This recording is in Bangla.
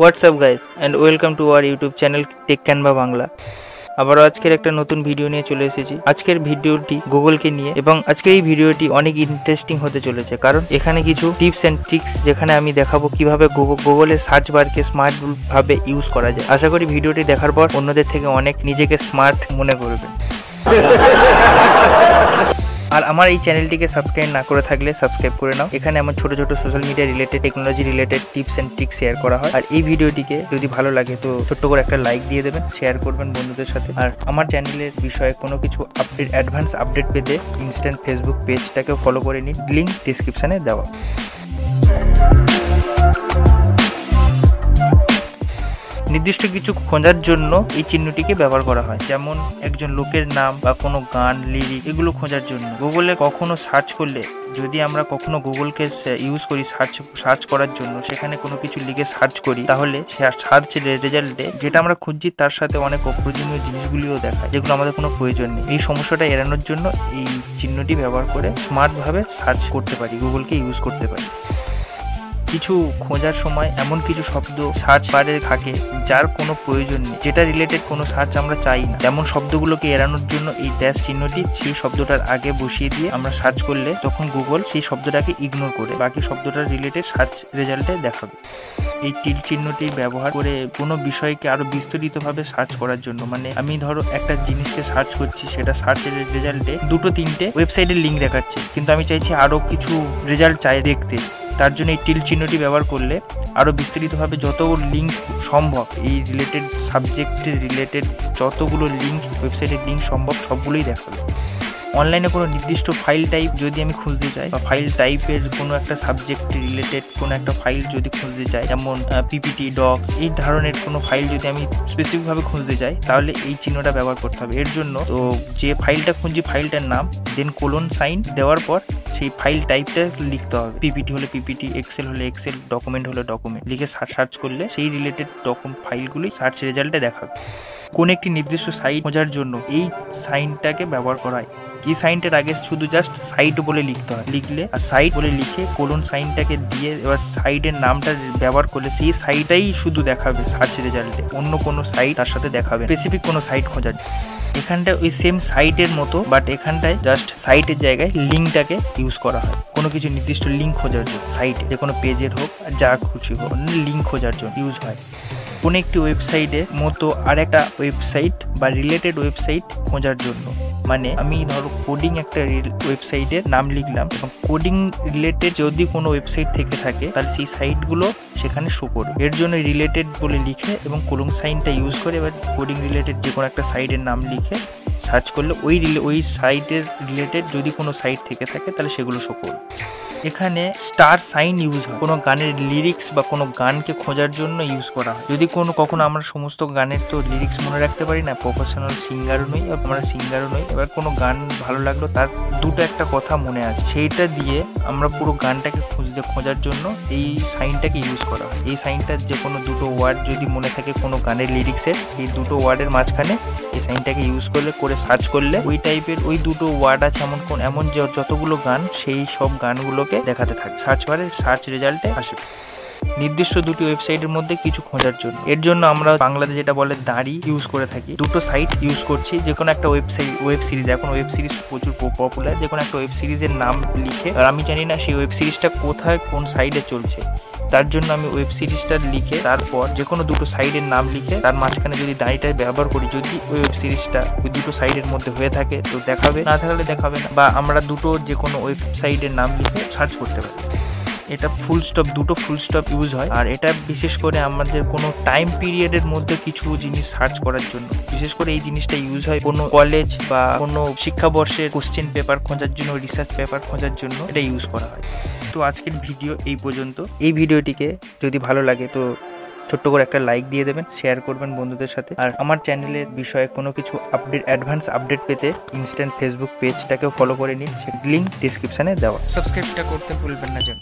What's up guys and welcome to our YouTube channel Tech Canva Bangla আবারও আজকের একটা নতুন ভিডিও নিয়ে চলে এসেছি। আজকের ভিডিওটি গুগলকে নিয়ে এবং আজকের এই ভিডিওটি অনেক ইন্টারেস্টিং হতে চলেছে। কারণ এখানে কিছু টিপস অ্যান্ড ট্রিক্স যেখানে আমি দেখাবো কীভাবে গুগলের সার্চ বারকে স্মার্ট ভাবে ইউজ করা যায়। আশা করি ভিডিওটি দেখার পর অন্যদের থেকে অনেক নিজেকে স্মার্ট মনে করবেন আর আমার এই চ্যানেলটিকে সাবস্ক্রাইব না করে থাকলে সাবস্ক্রাইব করে নাও। এখানে আমার ছোট ছোট social media related technology related tips and tricks share করা হয়। আর এই ভিডিওটিকে যদি ভালো লাগে তো ছোট্ট করে একটা লাইক দিয়ে দেবেন শেয়ার করবেন বন্ধুদের সাথে। আর আমার চ্যানেলের বিষয়ে কোনো কিছু আপডেট অ্যাডভান্স আপডেট পেতে ইনস্ট্যান্ট ফেসবুক পেজটাকেও ফলো করে নিন। লিঙ্ক ডিসক্রিপশনে দেওয়া। নির্দিষ্ট কিছু খোঁজার জন্য এই চিহ্নটিকে ব্যবহার করা হয়। যেমন একজন লোকের নাম বা কোনো গান লিরিক এগুলো খোঁজার জন্য। গুগলে কখনো সার্চ করলে, যদি আমরা কখনো গুগলকে ইউজ করি সার্চ সার্চ করার জন্য, সেখানে কোনো কিছু লিখে সার্চ করি, তাহলে সার্চ রেজাল্টে যেটা আমরা খুঁজছি তার সাথে অনেক অপ্রয়োজনীয় জিনিসগুলিও দেখায়, যেগুলো আমাদের কোনো প্রয়োজন নেই। এই সমস্যাটা এড়ানোর জন্য এই চিহ্নটি ব্যবহার করে স্মার্টভাবে সার্চ করতে পারি গুগলকে ইউজ করতে পারি। কিছু খোঁজার সময় এমন কিছু শব্দ সার্চ বারে থাকে যার কোনো প্রয়োজন নেই। যেটা রিলেটেড কোনো সার্চ আমরা চাই না। তেমন শব্দগুলোকে এড়ানোর জন্য এই ড্যাশ চিহ্নটি সেই শব্দটার আগে বসিয়ে দিয়ে আমরা সার্চ করলে তখন গুগল সেই শব্দটাকে ইগনোর করে বাকি শব্দটার রিলেটেড সার্চ রেজাল্টে দেখাবে। এই টিল চিহ্নটি ব্যবহার করে কোনো বিষয়কে আরও বিস্তারিতভাবে সার্চ করার জন্য মানে আমি ধরো একটা জিনিসকে সার্চ করছি, সেটা সার্চের রেজাল্টে দুটো তিনটে ওয়েবসাইটের লিঙ্ক দেখাচ্ছে। কিন্তু আমি চাইছি আরও কিছু রেজাল্ট চাই দেখতে। তার জন্য এই টিল চিহ্নটি ব্যবহার করলে আরও বিস্তারিতভাবে যত লিঙ্ক সম্ভব, এই রিলেটেড সাবজেক্টের রিলেটেড যতগুলো লিঙ্ক ওয়েবসাইটের লিঙ্ক সম্ভব, সবগুলোই দেখাবে। অনলাইনে কোনো নির্দিষ্ট ফাইল টাইপ যদি আমি খুঁজতে চাই, বা ফাইল টাইপের কোনো একটা সাবজেক্ট রিলেটেড কোনো একটা ফাইল যদি খুঁজতে চাই, যেমন পিপিটি ডক্স এই ধরনের কোনো ফাইল যদি আমি স্পেসিফিকভাবে খুঁজতে চাই, তাহলে এই চিহ্নটা ব্যবহার করতে হবে। এর জন্য তো যে ফাইলটা খুঁজি ফাইলটার নাম দেন কোলন সাইন দেওয়ার পর সেই ফাইল টাইপটা লিখতে হবে। পিপিটি হলে পিপিটি এক্সেল হলে এক্সেল ডকুমেন্ট হলে ডকুমেন্ট লিখে সার্চ করলে সেই রিলেটেড ডকুমেন্ট ফাইলগুলি সার্চ রেজাল্টে দেখাবে কোন একটি নির্দিষ্ট সাইট খোঁজার জন্য এই সাইনটাকে ব্যবহার করা হয়। কি সাইনটার আগে শুধু জাস্ট সাইট বলে লিখতে হয়। লিখলে আর সাইট বলে লিখে কোলন সাইনটাকে দিয়ে এবার সাইটের নামটা ব্যবহার করলে সেই সাইটাই শুধু দেখাবে সার্চ রেজাল্টে অন্য কোনো সাইট তার সাথে দেখাবে স্পেসিফিক কোনো সাইট খোঁজার এখানটায় ওই সেম সাইটের মতো বাট এখানটায় জাস্ট সাইটের জায়গায় লিঙ্কটাকে ইউজ করা হয়। কোনো কিছু নির্দিষ্ট লিঙ্ক খোঁজার জন্য সাইটে যে কোনো পেজের হোক যা খুশি হোক লিঙ্ক খোঁজার জন্য ইউজ হয়। কোনো একটি ওয়েবসাইটের মতো আর একটা ওয়েবসাইট বা রিলেটেড ওয়েবসাইট খোঁজার জন্য। মানে আমি ধরো কোডিং একটা ওয়েবসাইটের নাম লিখলাম এবং কোডিং রিলেটেড যদি কোনো ওয়েবসাইট থেকে থাকে, তাহলে সেই সাইটগুলো সেখানে শো করবে। এর জন্য রিলেটেড বলে লিখে এবং কোলং সাইনটা ইউজ করে এবার কোডিং রিলেটেড যে কোনো একটা সাইটের নাম লিখে সার্চ করলে ওই ওই সাইটের রিলেটেড যদি কোনো সাইট থেকে থাকে, তাহলে সেগুলো শো করবে। এখানে স্টার সাইন ইউজ হয়। কোনো গানের লিরিক্স বা কোনো গানকে খোঁজার জন্য ইউজ করা হয়। যদি কোনো কখনো আমরা সমস্ত গানের তো লিরিক্স মনে রাখতে পারি না প্রফেশনাল সিঙ্গারও নই, আমরা সিঙ্গারও নই, এবার কোনো গান ভালো লাগল তার দুটো একটা কথা মনে আছে। সেইটা দিয়ে আমরা পুরো গানটাকে খুঁজতে, খোঁজার জন্য এই সাইনটাকে ইউজ করা হয়। এই সাইনটার যে কোনো দুটো ওয়ার্ড যদি মনে থাকে কোনো গানের লিরিক্সের এই দুটো ওয়ার্ডের মাঝখানে এই সাইনটাকে ইউজ করলে, করে সার্চ করলে ওই টাইপের ওই দুটো ওয়ার্ড আছে এমন কোন, এমন যতগুলো গান, সেই সব গানগুলো গুলোকে দেখাতে থাকে। সার্চ করে সার্চ রেজাল্টে আসবে। নির্দিষ্ট দুটি ওয়েবসাইটের মধ্যে কিছু খোঁজার জন্য। এর জন্য আমরা বাংলাতে যেটা বলে দাঁড়ি ইউজ করে থাকি। দুটো সাইট ইউজ করছি। যে কোনো একটা ওয়েবসাইট ওয়েব সিরিজ এখন ওয়েব সিরিজ প্রচুর পপুলার যে কোনো একটা ওয়েব সিরিজের নাম লিখে, আর আমি জানি না সেই ওয়েব সিরিজটা কোথায়, কোন সাইডে চলছে। তার জন্য আমি ওয়েব সিরিজটা লিখে, তারপর যে কোনো দুটো সাইডের নাম লিখে, তার মাঝখানে যদি দাঁড়িটা ব্যবহার করি, যদি ওই ওয়েব সিরিজটা ওই দুটো সাইডের মধ্যে হয়ে থাকে, তো দেখাবে, না থাকলে দেখাবে না। বা আমরা দুটো যে কোনো ওয়েবসাইটের নাম লিখে সার্চ করতে পারি। এটা ফুল স্টপ দুটো ফুল স্টপ ইউজ হয়। আর এটা বিশেষ করে আমাদের কোনো টাইম পিরিয়ডের মধ্যে কিছু জিনিস সার্চ করার জন্য। বিশেষ করে এই জিনিসটা ইউজ হয় কোনো কলেজ বা কোনো শিক্ষাবর্ষের কোশ্চেন পেপার খোঁজার জন্য রিসার্চ পেপার খোঁজার জন্য এটা ইউজ করা হয়। তো আজকের ভিডিও এই পর্যন্ত। এই ভিডিওটিকে যদি ভালো লাগে তো ছোট্ট করে একটা লাইক দিয়ে দেবেন শেয়ার করবেন বন্ধুদের সাথে। আর আমার চ্যানেলের বিষয়ে কোনো কিছু আপডেট অ্যাডভান্স আপডেট পেতে ইনস্ট্যান্ট ফেসবুক পেজটাকেও ফলো করে নিন। লিঙ্ক ডিসক্রিপশনে দেওয়া। সাবস্ক্রাইবটা করতে ভুলবেন না যেন।